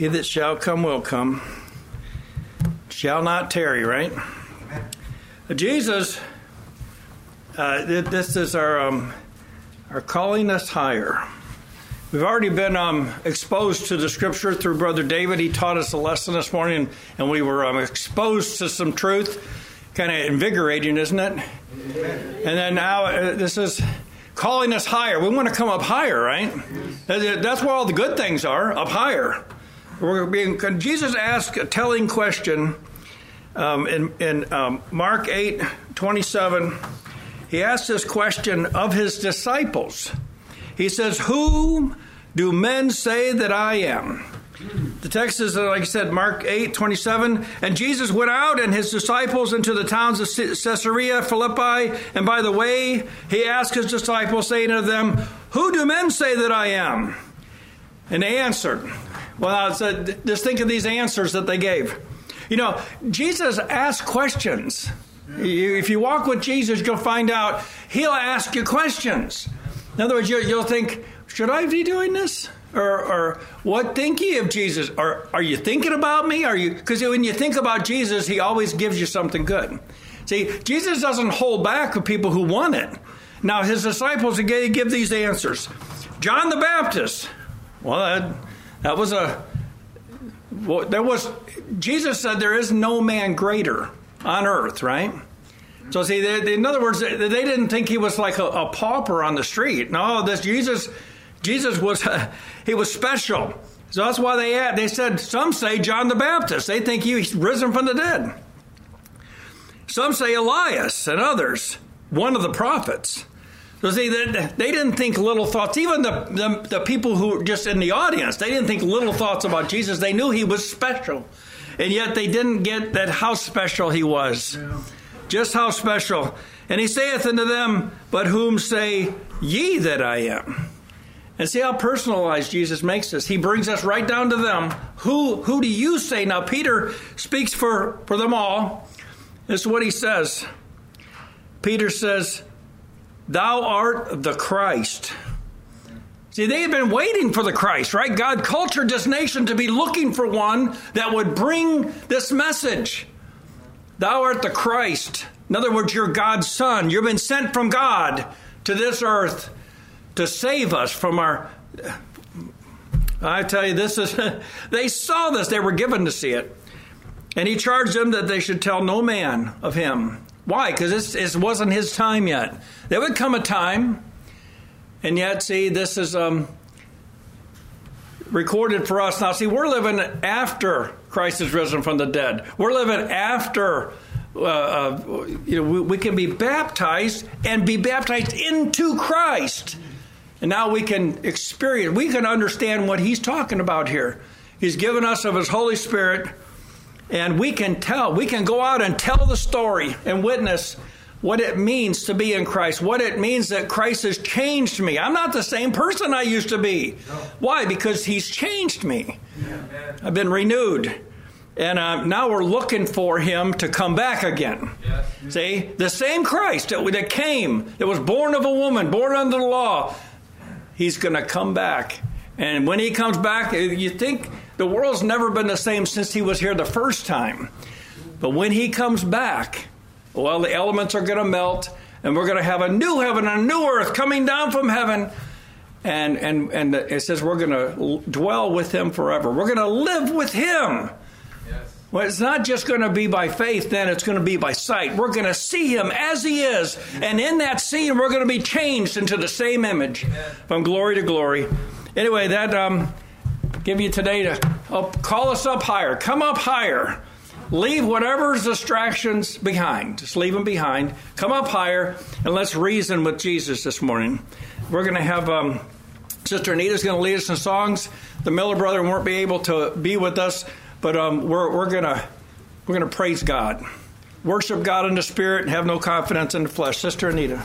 He that shall come will come, shall not tarry, right? Jesus, uh, this is our, um, our calling us higher. We've already been um, exposed to the scripture through Brother David. He taught us a lesson this morning, and we were um, exposed to some truth. Kind of invigorating, isn't it? And then now uh, this is calling us higher. We want to come up higher, right? That's where all the good things are, up higher. We're being, Jesus asked a telling question um, in, in um, Mark 8 27. He asked this question of his disciples. He says, Who do men say that I am? The text is, like I said, Mark 8, 27. And Jesus went out and his disciples into the towns of Caesarea Philippi. And by the way, he asked his disciples, saying to them, Who do men say that I am? And they answered, well, I said, just think of these answers that they gave. You know, Jesus asked questions. if you walk with Jesus, you'll find out he'll ask you questions. In other words, you, will think, should I be doing this? Or, or what think ye of Jesus? Or are you thinking about me? Are you because when you think about Jesus, he always gives you something good. See, Jesus doesn't hold back with people who want it. Now his disciples give these answers. John the Baptist. Well, that, that was a well, there was Jesus said there is no man greater on earth, right? So see, they, they, in other words, they, they, didn't think he was like a, a, pauper on the street. No, this Jesus, Jesus was uh, he was special. So that's why they had, they said some say John the Baptist. They think he's risen from the dead. Some say Elias and others, one of the prophets. So see, they, they didn't think little thoughts. Even the, the, the people who were just in the audience, they didn't think little thoughts about Jesus. They knew he was special, and yet they didn't get that how special he was. Yeah. Just how special. And he saith unto them, But whom say ye that I am? And see how personalized Jesus makes us. He brings us right down to them. Who who do you say? Now Peter speaks for, for them all. This is what he says. Peter says, Thou art the Christ. See, they had been waiting for the Christ, right? God cultured this nation to be looking for one that would bring this message. Thou art the Christ. In other words, you're God's son. You've been sent from God to this earth to save us from our. I tell you, this is. they saw this, they were given to see it. And he charged them that they should tell no man of him. Why? Because this, wasn't his time yet. There would come a time, and yet, see, this is um, recorded for us now. See, we're living after Christ is risen from the dead. We're living after. Uh, uh, you know, we, we can be baptized and be baptized into Christ. And now we can experience, we can understand what he's talking about here. He's given us of his Holy Spirit and we can tell, we can go out and tell the story and witness what it means to be in Christ, what it means that Christ has changed me. I'm not the same person I used to be. Why? Because He's changed me. I've been renewed. And uh, now we're looking for Him to come back again. See? The same Christ that, that came, that was born of a woman, born under the law, He's going to come back. And when He comes back, you think the world's never been the same since he was here the first time. But when he comes back, well, the elements are going to melt, and we're going to have a new heaven and a new earth coming down from heaven. And, and, and it says we're going to dwell with him forever. We're going to live with him. Yes. Well, it's not just going to be by faith, then it's going to be by sight. We're going to see him as he is. And in that scene, we're going to be changed into the same image from glory to glory. Anyway, that. Um, give you today to call us up higher. Come up higher. Leave whatever's distractions behind. Just leave them behind. Come up higher and let's reason with Jesus this morning. We're going to have um, Sister Anita's going to lead us in songs. The Miller brother won't be able to be with us, but um, we're, we're going to we're going to praise God, worship God in the spirit, and have no confidence in the flesh. Sister Anita.